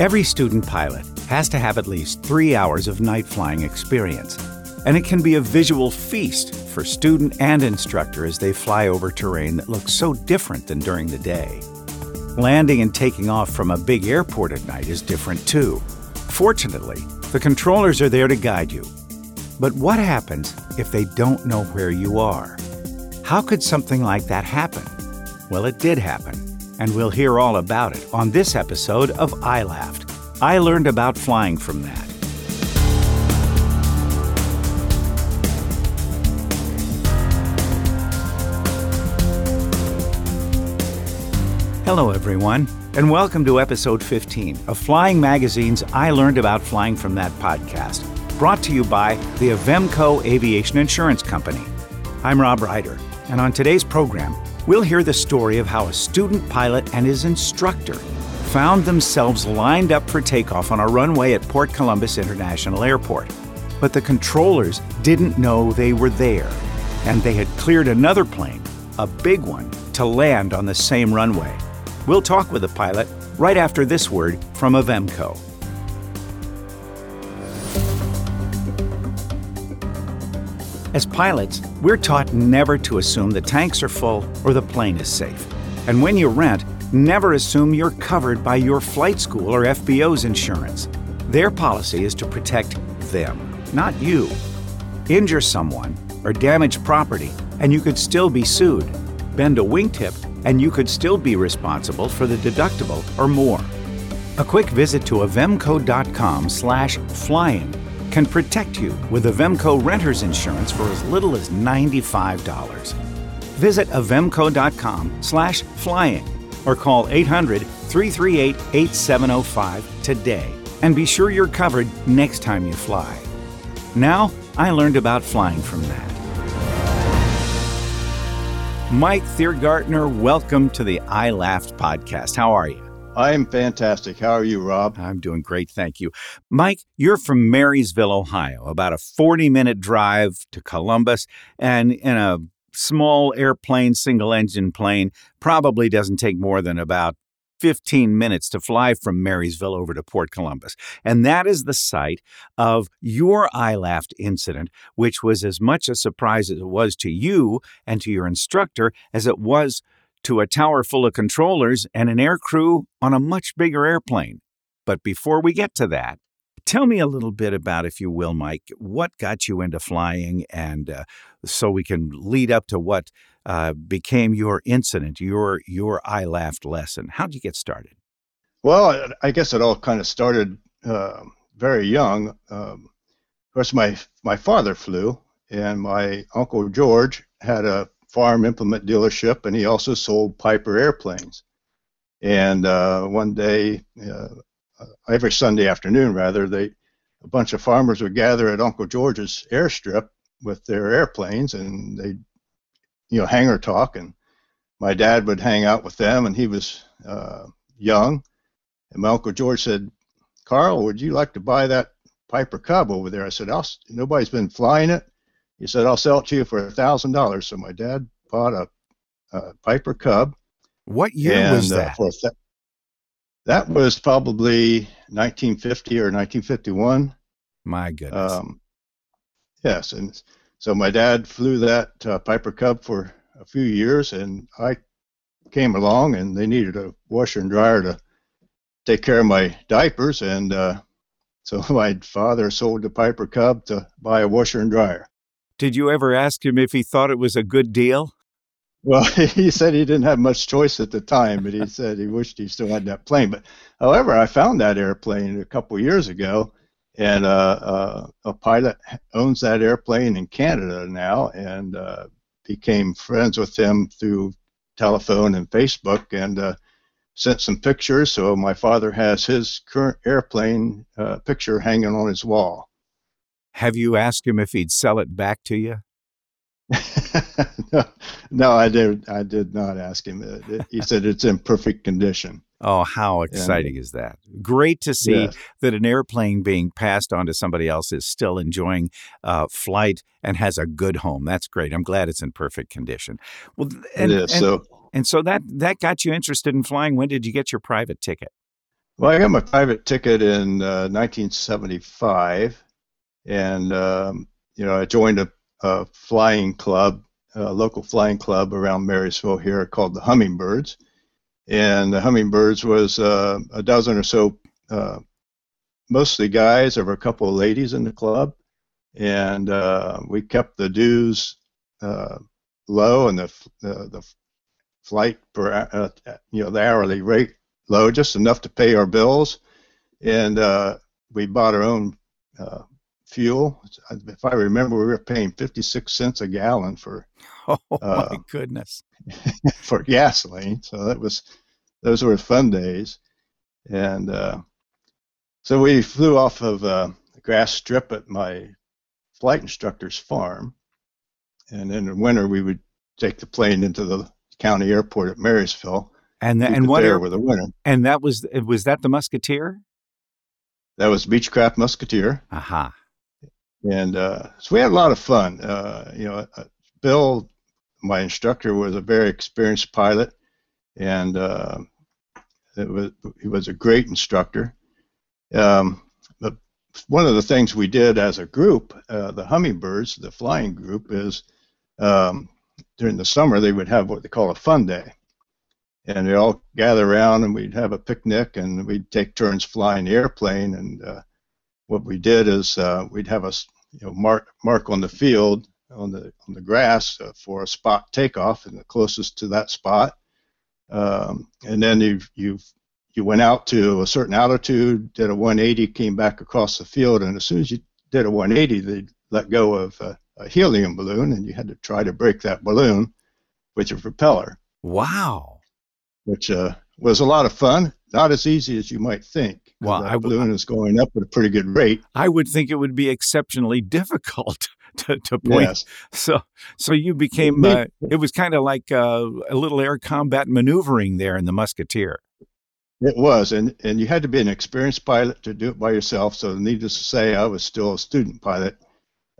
Every student pilot has to have at least three hours of night flying experience, and it can be a visual feast for student and instructor as they fly over terrain that looks so different than during the day. Landing and taking off from a big airport at night is different too. Fortunately, the controllers are there to guide you. But what happens if they don't know where you are? How could something like that happen? Well, it did happen, and we'll hear all about it on this episode of I Laughed. I learned about flying from that. Hello, everyone, and welcome to episode 15 of Flying Magazine's I Learned About Flying from That podcast, brought to you by the Avemco Aviation Insurance Company. I'm Rob Reider, and on today's program, we'll hear the story of how a student pilot and his instructor found themselves lined up for takeoff on a runway at Port Columbus International Airport. But the controllers didn't know they were there, and they had cleared another plane, a big one, to land on the same runway. We'll talk with the pilot right after this word from Avemco. As pilots, we're taught never to assume the tanks are full or the plane is safe. And when you rent, never assume you're covered by your flight school or FBO's insurance. Their policy is to protect them, not you. Injure someone or damage property, and you could still be sued. Bend a wingtip, and you could still be responsible for the deductible or more. A quick visit to avemco.com slash flying can protect you with Avemco renter's insurance for as little as $95. Visit avemco.com slash flying or call 800-338-8705 today and be sure you're covered next time you fly. Now, I learned about flying from that. Mike Thiergartner, welcome to the I Laughed podcast. How are you? I'm fantastic. How are you, Rob? I'm doing great, thank you. Mike, you're from Marysville, Ohio, about a 40 minute drive to Columbus, and in a small airplane, single engine plane, probably doesn't take more than about 15 minutes to fly from Marysville over to Port Columbus. And that is the site of your I Laughed incident, which was as much a surprise as it was to you and to your instructor as it was to a tower full of controllers and an air crew on a much bigger airplane. But before we get to that, tell me a little bit about, if you will, Mike, what got you into flying, and uh, so we can lead up to what uh, became your incident, your your I laughed lesson. How'd you get started? Well, I guess it all kind of started uh, very young. Um, of course, my my father flew, and my uncle George had a farm implement dealership, and he also sold Piper airplanes. And uh, one day, uh, every Sunday afternoon, rather, they a bunch of farmers would gather at Uncle George's airstrip with their airplanes, and they, you know, hangar talk. And my dad would hang out with them, and he was uh, young. And my Uncle George said, "Carl, would you like to buy that Piper Cub over there?" I said, I'll, "Nobody's been flying it." He said, "I'll sell it to you for a thousand dollars." So my dad bought a, a Piper Cub. What year and, was that? Uh, th- that was probably 1950 or 1951. My goodness. Um, yes, and so my dad flew that uh, Piper Cub for a few years, and I came along, and they needed a washer and dryer to take care of my diapers, and uh, so my father sold the Piper Cub to buy a washer and dryer. Did you ever ask him if he thought it was a good deal? Well, he said he didn't have much choice at the time, but he said he wished he still had that plane. But however, I found that airplane a couple years ago, and uh, uh, a pilot owns that airplane in Canada now, and uh, became friends with him through telephone and Facebook, and uh, sent some pictures. So my father has his current airplane uh, picture hanging on his wall. Have you asked him if he'd sell it back to you? no, no, I did. I did not ask him. He said it's in perfect condition. Oh, how exciting is that? Great to see yes. that an airplane being passed on to somebody else is still enjoying uh, flight and has a good home. That's great. I'm glad it's in perfect condition. Well, and, it is, and, so and so that that got you interested in flying. When did you get your private ticket? Well, I got my private ticket in uh, 1975, and um, you know I joined a, a flying club, a local flying club around Marysville here called the Hummingbirds, and the Hummingbirds was uh, a dozen or so, uh, mostly guys. There were a couple of ladies in the club, and uh, we kept the dues uh, low and the the, flight per uh, you know the hourly rate low, just enough to pay our bills, and uh, we bought our own uh, fuel. If I remember, we were paying 56 cents a gallon for. Oh uh, my goodness! for gasoline, so that was those were fun days, and uh, so we flew off of uh, a grass strip at my flight instructor's farm, and in the winter we would take the plane into the county airport at Marysville and the, and what there with the winner. And that was was that the Musketeer? That was Beechcraft Musketeer. Aha. And uh, so we had a lot of fun. Uh, you know, uh, Bill, my instructor, was a very experienced pilot, and uh, it was he was a great instructor. Um, but one of the things we did as a group, uh, the Hummingbirds, the flying group, is um, during the summer they would have what they call a fun day and they all gather around and we'd have a picnic and we'd take turns flying the airplane. And uh, what we did is uh, we'd have a you know mark mark on the field on the on the grass uh, for a spot takeoff and the closest to that spot. Um, and then you you you went out to a certain altitude, did a 180, came back across the field, and as soon as you did a 180, they let go of a, a helium balloon, and you had to try to break that balloon with your propeller. Wow which uh, was a lot of fun. Not as easy as you might think. Well, the balloon is going up at a pretty good rate. I would think it would be exceptionally difficult to, to point. Yes. So, so you became. Uh, it was kind of like uh, a little air combat maneuvering there in the Musketeer. It was, and and you had to be an experienced pilot to do it by yourself. So, needless to say, I was still a student pilot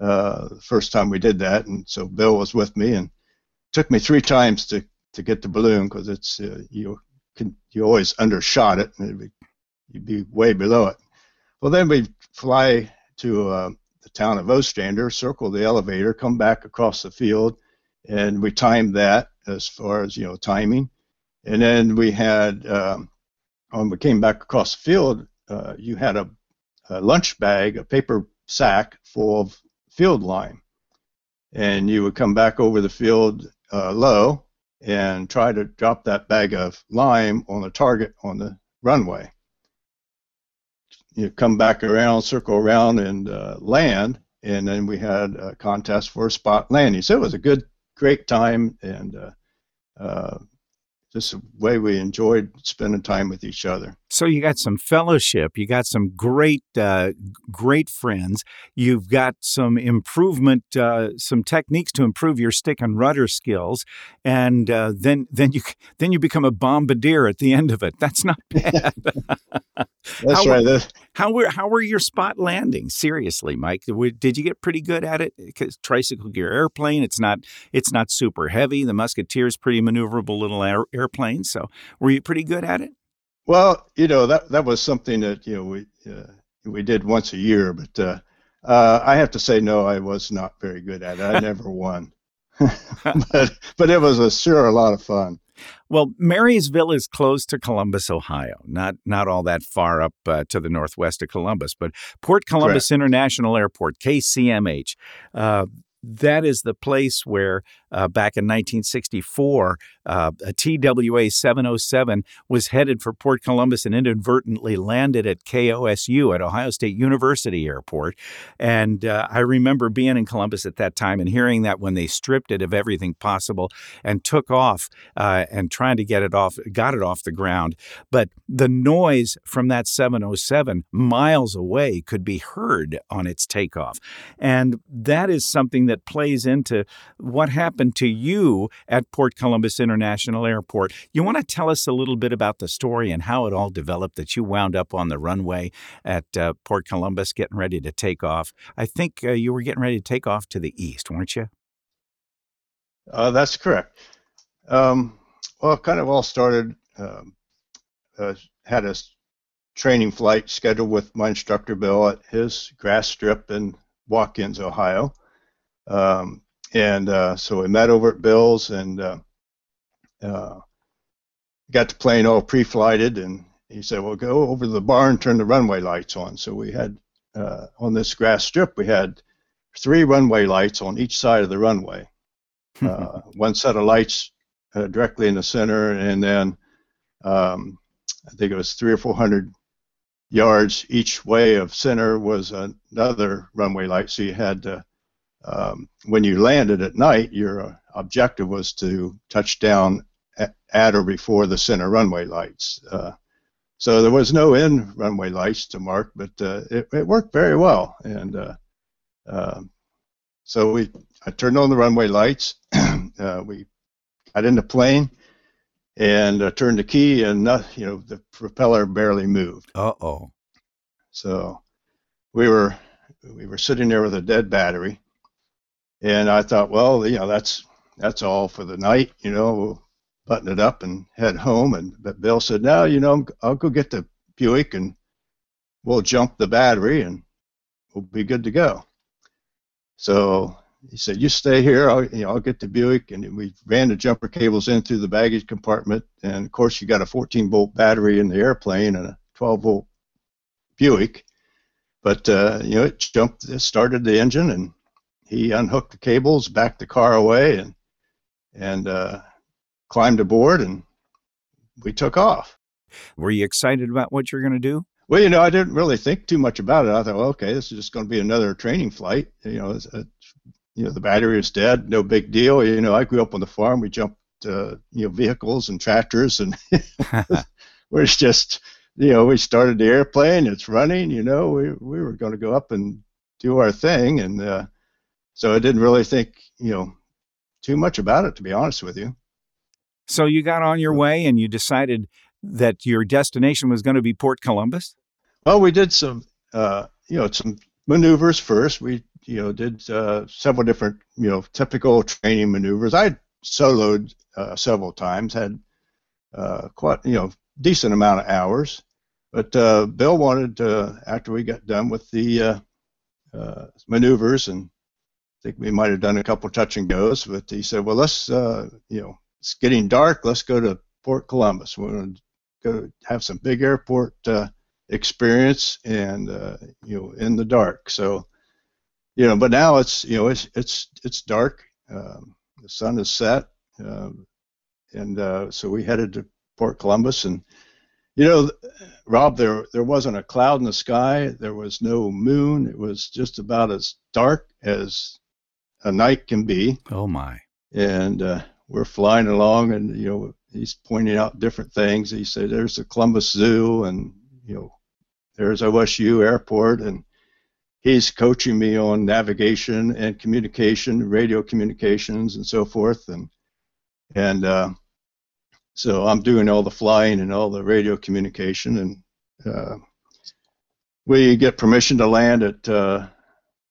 uh, the first time we did that, and so Bill was with me, and took me three times to to get the balloon because it's uh, you can you always undershot it and be, you'd be way below it. Well, then we fly to uh, the town of Ostrander, circle the elevator, come back across the field, and we timed that as far as you know timing. And then we had um, when we came back across the field, uh, you had a, a lunch bag, a paper sack full of field lime, and you would come back over the field uh, low and try to drop that bag of lime on the target on the runway. You come back around, circle around, and uh, land, and then we had a contest for a spot landing. So it was a good, great time, and uh, uh, just the way we enjoyed spending time with each other. So you got some fellowship, you got some great, uh, great friends. You've got some improvement, uh, some techniques to improve your stick and rudder skills, and uh, then then you then you become a bombardier at the end of it. That's not bad. That's how, right. How were how were your spot landings? Seriously, Mike, did you get pretty good at it? Because tricycle gear airplane, it's not it's not super heavy. The Musketeer is pretty maneuverable little air, airplane. So were you pretty good at it? Well, you know that that was something that you know we uh, we did once a year, but uh, uh, I have to say no, I was not very good at it. I never won, but but it was a sure a lot of fun. Well, Marysville is close to Columbus, Ohio. Not not all that far up uh, to the northwest of Columbus, but Port Columbus Correct. International Airport, KCMH. Uh, that is the place where uh, back in 1964, uh, a TWA 707 was headed for Port Columbus and inadvertently landed at KOSU at Ohio State University Airport. And uh, I remember being in Columbus at that time and hearing that when they stripped it of everything possible and took off uh, and trying to get it off, got it off the ground. But the noise from that 707 miles away could be heard on its takeoff. And that is something that plays into what happened to you at Port Columbus International Airport. You want to tell us a little bit about the story and how it all developed that you wound up on the runway at uh, Port Columbus getting ready to take off. I think uh, you were getting ready to take off to the east, weren't you? Uh, that's correct. Um, well, kind of all started, um, uh, had a training flight scheduled with my instructor Bill at his grass strip in Watkins, Ohio. Um, and uh, so we met over at Bill's and uh, uh, got the plane all pre-flighted. And he said, "Well, go over to the barn, turn the runway lights on." So we had uh, on this grass strip, we had three runway lights on each side of the runway. Uh, one set of lights uh, directly in the center, and then um, I think it was three or four hundred yards each way of center was another runway light. So you had um, when you landed at night, your uh, objective was to touch down at, or before the center runway lights. Uh, so there was no in runway lights to mark, but uh, it, it, worked very well. And uh, um, so we, I turned on the runway lights. Uh, we got in the plane and uh, turned the key, and not, you know the propeller barely moved. Uh oh. So we were we were sitting there with a dead battery, and I thought, well, you know, that's that's all for the night. You know, we'll button it up and head home. And but Bill said, no, you know, I'll go get the Buick and we'll jump the battery and we'll be good to go. So he said, "You stay here. I'll, you know, I'll get the Buick." And we ran the jumper cables in through the baggage compartment. And of course, you got a 14 volt battery in the airplane and a 12 volt Buick. But uh, you know, it jumped, it started the engine, and he unhooked the cables, backed the car away, and and uh, climbed aboard, and we took off. Were you excited about what you're going to do? Well, you know, I didn't really think too much about it. I thought, well, okay, this is just going to be another training flight. You know, it's, it's you know the battery is dead, no big deal. You know, I grew up on the farm. We jumped uh, you know vehicles and tractors, and we're just you know we started the airplane. It's running. You know, we we were going to go up and do our thing, and uh, so I didn't really think you know too much about it, to be honest with you. So you got on your way, and you decided that your destination was going to be Port Columbus. Well, we did some uh, you know some maneuvers first. We you know, did uh, several different, you know, typical training maneuvers. I soloed uh, several times, had uh, quite, you know, decent amount of hours. But uh, Bill wanted to, after we got done with the uh, uh, maneuvers, and think we might have done a couple touch and goes, but he said, well, let's, you know, it's getting dark. Let's go to Port Columbus. We're going to go have some big airport experience and, you know, in the dark. So you know, but now it's you know it's it's it's dark. Um, the sun is set, um, and uh, so we headed to Port Columbus, and you know, Rob, there there wasn't a cloud in the sky. There was no moon. It was just about as dark as a night can be. Oh my! And uh, we're flying along, and you know, he's pointing out different things. He said, "There's the Columbus Zoo, and you know, there's OSU Airport, and he's coaching me on navigation and communication, radio communications, and so forth. And and uh, so I'm doing all the flying and all the radio communication, and uh, we get permission to land at uh,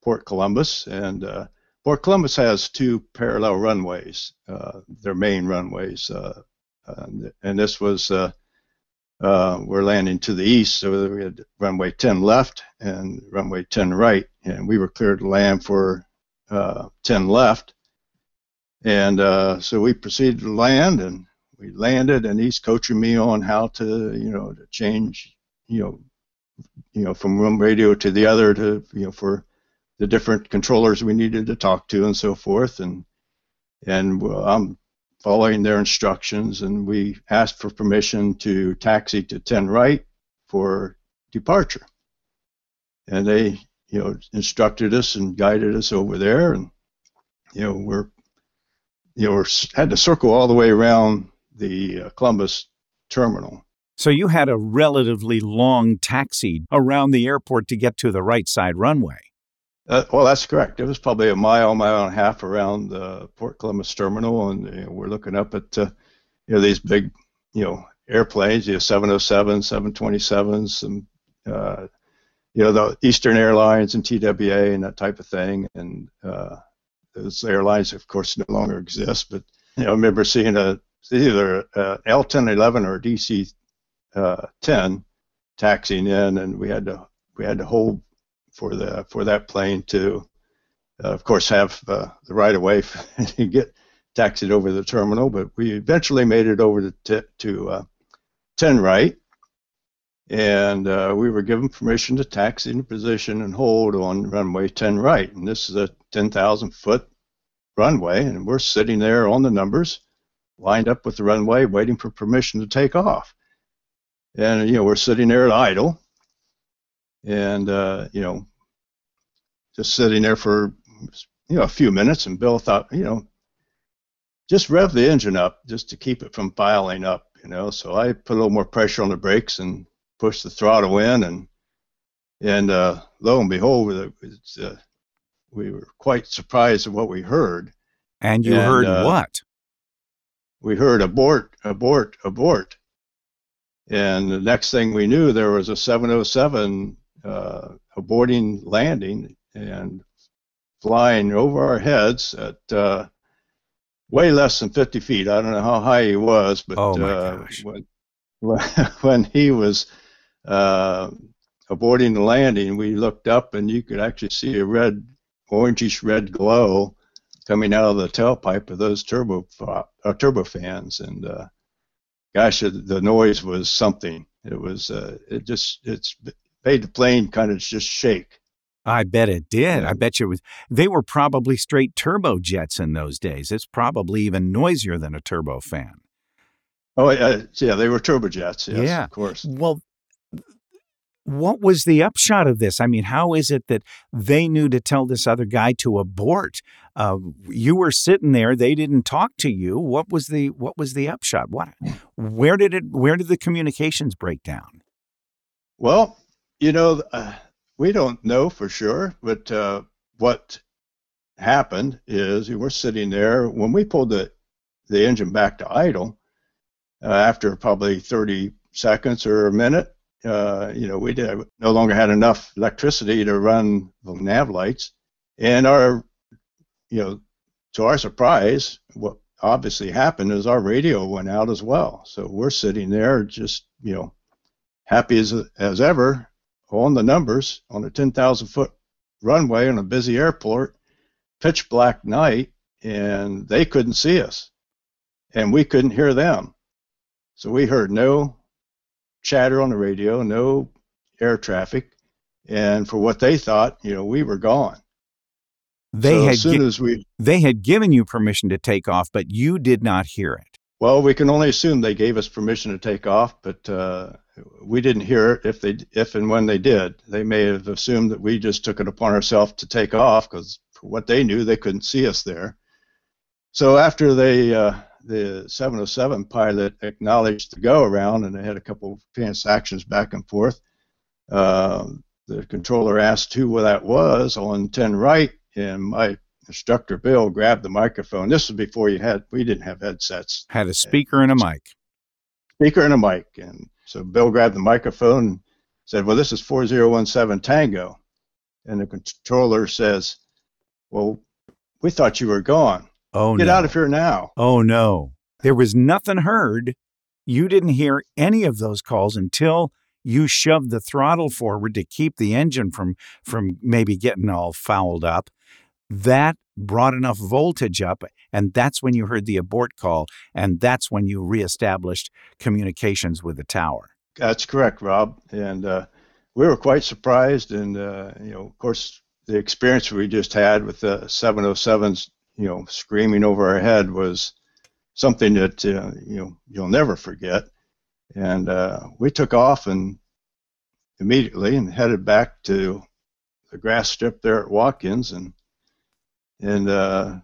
Port Columbus. And uh, Port Columbus has two parallel runways, uh, their main runways, uh, and, and, this was uh, we're landing to the east, so we had runway 10 left and runway 10 right, and we were cleared to land for uh, 10 left. And uh, so we proceeded to land, and we landed, and he's coaching me on how to, you know, to change, you know, you know, from one radio to the other to, you know, for the different controllers we needed to talk to and so forth. And and I'm following their instructions, and we asked for permission to taxi to 10 right for departure. And they, you know, instructed us and guided us over there, and you know, we're, you know, we're, had to circle all the way around the uh, Columbus terminal. So you had a relatively long taxi around the airport to get to the right side runway. Uh, well, that's correct. It was probably a mile, mile and a half around the Port Columbus terminal, and you know, we're looking up at uh, you know these big, you know, airplanes, you know, 707s, 727s, and uh, you know, the Eastern Airlines and TWA and that type of thing. And uh, those airlines, of course, no longer exist. But you know, I remember seeing a either an L1011 or a DC-10 taxiing in, and we had to we had to hold for the for that plane to, uh, of course, have uh, the right of way to get taxied over the terminal. But we eventually made it over to to uh, 10 right, and uh, we were given permission to taxi into position and hold on runway 10 right. And this is a 10,000 foot runway, and we're sitting there on the numbers, lined up with the runway, waiting for permission to take off. And you know, we're sitting there at idle, and uh, you know, just sitting there for you know a few minutes. And Bill thought, you know, just rev the engine up just to keep it from filing up. You know, so I put a little more pressure on the brakes and pushed the throttle in, and and uh, lo and behold, it's, uh, we were quite surprised at what we heard. And you and, heard uh, what? We heard abort, abort, abort. And the next thing we knew, there was a 707 uh, aborting landing and flying over our heads at uh, way less than 50 feet. I don't know how high he was, but oh uh, when, when he was uh, aborting the landing, we looked up and you could actually see a red, orangish red glow coming out of the tailpipe of those turbo uh, turbofans, and uh, gosh, the noise was something. It was uh, it just it's made the plane kind of just shake. I bet it did. I bet you it was. They were probably straight turbojets in those days. It's probably even noisier than a turbofan. Oh uh, yeah, they were turbojets. Yes, yeah, of course. Well, what was the upshot of this? I mean, how is it that they knew to tell this other guy to abort? Uh, you were sitting there; they didn't talk to you. What was the what was the upshot? What, where did it? Where did the communications break down? Well, you know, uh, we don't know for sure, but uh, what happened is we were sitting there when we pulled the the engine back to idle uh, after probably 30 seconds or a minute uh, you know, we did, no longer had enough electricity to run the nav lights, and our, you know, to our surprise, what obviously happened is our radio went out as well. So we're sitting there just, you know, happy as as ever on the numbers on a 10,000 foot runway on a busy airport, pitch black night, and they couldn't see us, and we couldn't hear them. So we heard no chatter on the radio, no air traffic, and for what they thought, you know, we were gone. They so had as soon gi- as we they had given you permission to take off, but you did not hear it. Well, we can only assume they gave us permission to take off, but uh, we didn't hear it. If they, if and when they did, they may have assumed that we just took it upon ourselves to take off because, for what they knew, they couldn't see us there. So after they uh, the 707 pilot acknowledged the go around, and they had a couple of transactions back and forth. Uh, the controller asked who that was on 10 right, and my instructor Bill grabbed the microphone. This was before you had we didn't have headsets. Had a speaker and a mic. Speaker and a mic, and so Bill grabbed the microphone and said, "Well, this is 4017 Tango," and the controller says, "Well, we thought you were gone." Oh, Get no. out of here now. Oh, no. There was nothing heard. You didn't hear any of those calls until you shoved the throttle forward to keep the engine from, from maybe getting all fouled up. That brought enough voltage up, and that's when you heard the abort call, and that's when you reestablished communications with the tower. That's correct, Rob. And uh, we were quite surprised, and uh, you know, of course, the experience we just had with the 707s you know, screaming over our head was something that uh, you know you'll never forget. And uh, we took off and immediately and headed back to the grass strip there at Watkins, and and uh,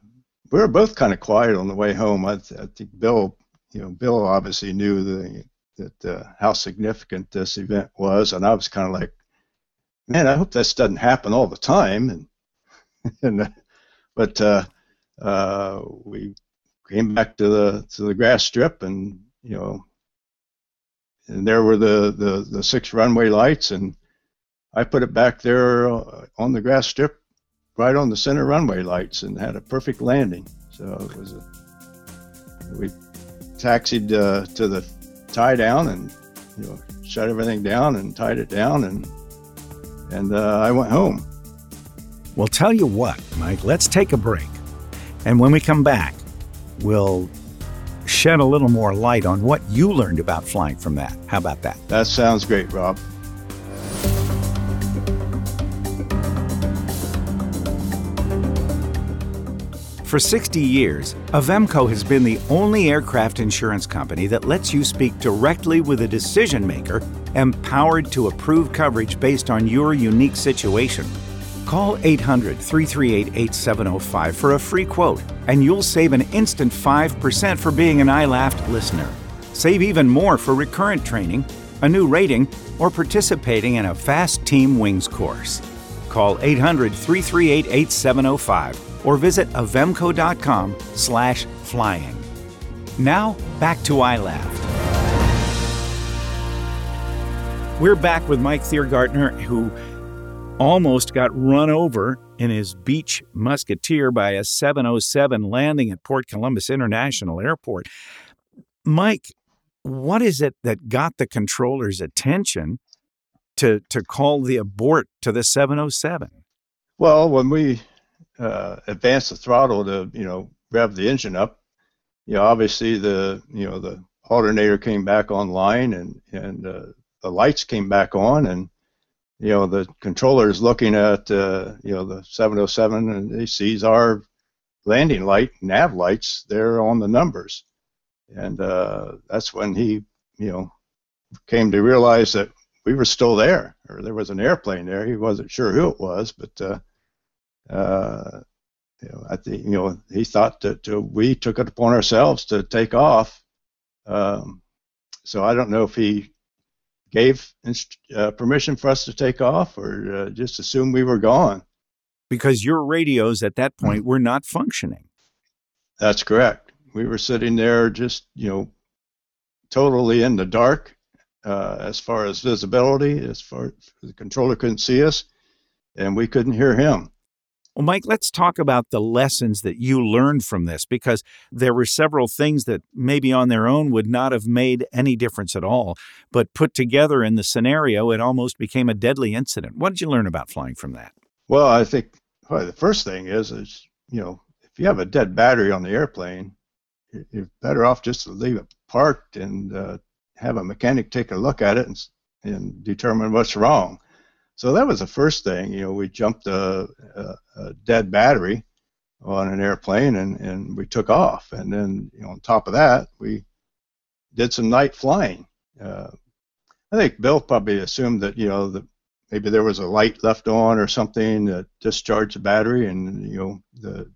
we were both kind of quiet on the way home. I, th- I, think Bill, you know, Bill obviously knew the, that uh, how significant this event was, and I was kind of like, man, I hope this doesn't happen all the time. And and but uh, uh, we came back to the to the grass strip, and you know, and there were the the, the six runway lights, and I put it back there uh, on the grass strip, right on the center runway lights, and had a perfect landing. So it was a we taxied uh, to the tie down and you know, shut everything down and tied it down, and and uh, I went home. Well, tell you what, Mike, let's take a break. And when we come back, we'll shed a little more light on what you learned about flying from that. How about that? That sounds great, Rob. For 60 years, Avemco has been the only aircraft insurance company that lets you speak directly with a decision maker empowered to approve coverage based on your unique situation. Call 800 338 8705 for a free quote, and you'll save an instant 5% for being an iLaughed listener. Save even more for recurrent training, a new rating, or participating in a FAASTeam wings course. Call 800 338 8705 or visit avemco.com slash flying. Now, back to iLaughed. We're back with Mike Thiergartner, who almost got run over in his Beech Musketeer by a 707 landing at Port Columbus International Airport. Mike, what is it that got the controller's attention to to call the abort to the 707? Well, when we uh, advanced the throttle to you know rev the engine up, you know obviously the you know the alternator came back online and and uh, the lights came back on and you know the controller is looking at uh, you know the 707 and he sees our landing light nav lights there on the numbers. And uh, that's when he you know came to realize that we were still there or there was an airplane there. He wasn't sure who it was but uh, uh, you know I think you know he thought that uh, we took it upon ourselves to take off um, so I don't know if he gave uh, permission for us to take off or uh, just assumed we were gone. Because your radios at that point were not functioning. That's correct. We were sitting there just, you know, totally in the dark uh, as far as visibility, as far as the controller couldn't see us, and we couldn't hear him. Well, Mike, let's talk about the lessons that you learned from this because there were several things that maybe on their own would not have made any difference at all, but put together in the scenario, it almost became a deadly incident. What did you learn about flying from that? Well, I think the first thing is, is you know, if you have a dead battery on the airplane, you're better off just to leave it parked and uh, have a mechanic take a look at it and, and determine what's wrong. So that was the first thing. You know, we jumped a, a, a dead battery on an airplane and, and we took off. And then, you know, on top of that, we did some night flying. Uh, I think Bill probably assumed that, you know, that maybe there was a light left on or something that discharged the battery and, you know, the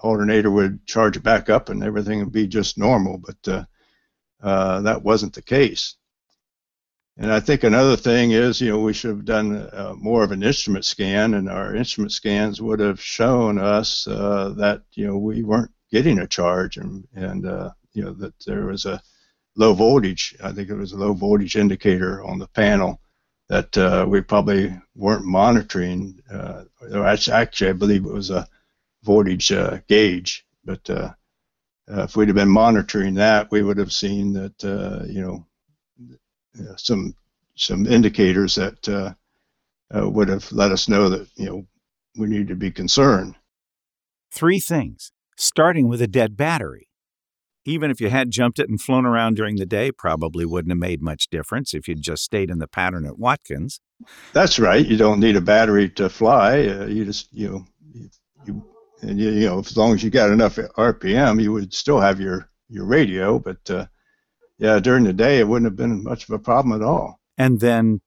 alternator would charge it back up and everything would be just normal. But uh, uh, that wasn't the case. And I think another thing is, you know, we should have done uh, more of an instrument scan, and our instrument scans would have shown us uh, that, you know, we weren't getting a charge, and and uh, you know that there was a low voltage. I think it was a low voltage indicator on the panel that uh, we probably weren't monitoring. Uh, actually, I believe it was a voltage uh, gauge, but if we'd have been monitoring that, we would have seen that, you know some some indicators that uh, uh, would have let us know that you know we need to be concerned. Three things, starting with a dead battery. Even if you had jumped it and flown around during the day, probably wouldn't have made much difference if you'd just stayed in the pattern at Watkins. That's right. You don't need a battery to fly. Uh, you just you know you, you and you, you know as long as you got enough RPM, you would still have your your radio, but uh, yeah, during the day, it wouldn't have been much of a problem at all. And then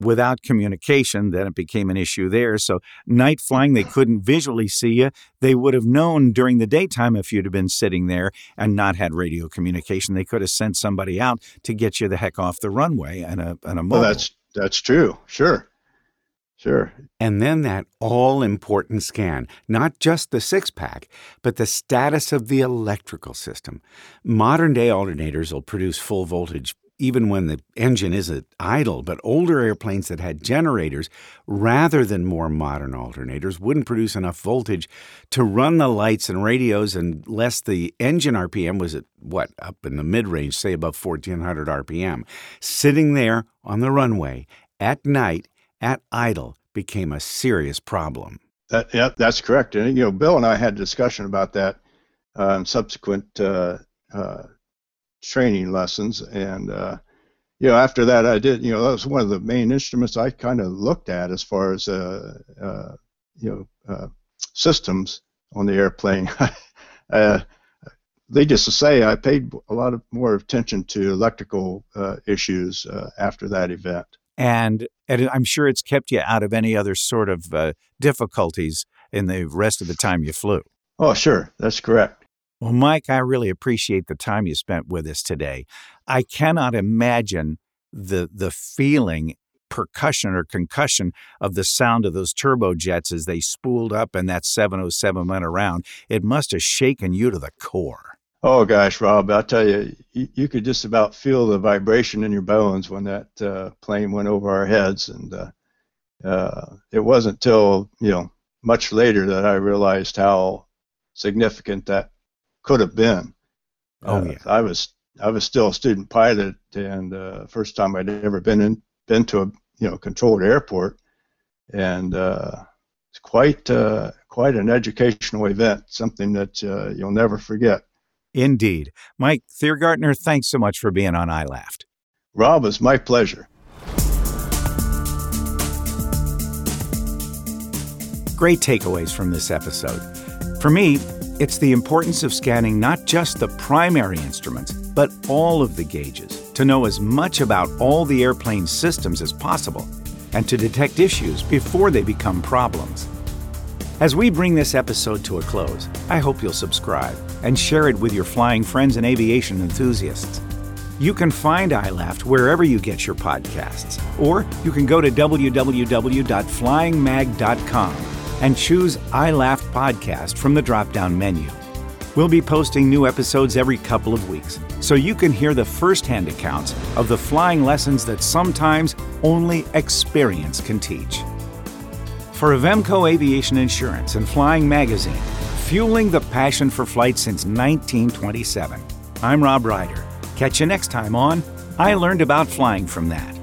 without communication, then it became an issue there. So night flying, they couldn't visually see you. They would have known during the daytime if you'd have been sitting there and not had radio communication. They could have sent somebody out to get you the heck off the runway and a and a mobile. Well, that's that's true. Sure. Sure. And then that all important scan, not just the six pack, but the status of the electrical system. Modern day alternators will produce full voltage even when the engine isn't idle, but older airplanes that had generators rather than more modern alternators wouldn't produce enough voltage to run the lights and radios unless the engine RPM was at what, up in the mid range, say above 1400 RPM. Sitting there on the runway at night at idle became a serious problem. That, yeah, that's correct. And you know, Bill and I had a discussion about that uh, in subsequent uh, uh, training lessons, and uh, you know, after that, I did. You know, that was one of the main instruments I kind of looked at as far as uh, uh, you know systems on the airplane. needless to say, I paid a lot of more attention to electrical issues after that event and, and I'm sure it's kept you out of any other sort of uh, difficulties in the rest of the time you flew. Oh, sure, that's correct. Well, Mike, I really appreciate the time you spent with us today. I cannot imagine the the feeling percussion or concussion of the sound of those turbojets as they spooled up and that 707 went around. It must have shaken you to the core. Oh gosh, Rob, I'll tell you, you, you, could just about feel the vibration in your bones when that uh, plane went over our heads, and uh, uh, it wasn't till you know much later that I realized how significant that could have been. Oh yeah. I was I was still a student pilot, and uh, first time I'd ever been in been to a you know controlled airport, and uh, it's quite uh, quite an educational event, something that you'll never forget. Indeed. Mike Thiergartner, thanks so much for being on I Laughed. Rob, it's my pleasure. Great takeaways from this episode. For me, it's the importance of scanning not just the primary instruments, but all of the gauges to know as much about all the airplane's systems as possible and to detect issues before they become problems. As we bring this episode to a close, I hope you'll subscribe and share it with your flying friends and aviation enthusiasts. You can find iLaughed wherever you get your podcasts, or you can go to www.flyingmag.com and choose iLaughed Podcast from the drop down menu. We'll be posting new episodes every couple of weeks, so you can hear the first hand accounts of the flying lessons that sometimes only experience can teach. For Avemco Aviation Insurance and Flying Magazine, fueling the passion for flight since 1927. I'm Rob Reider. Catch you next time on I Learned About Flying from That.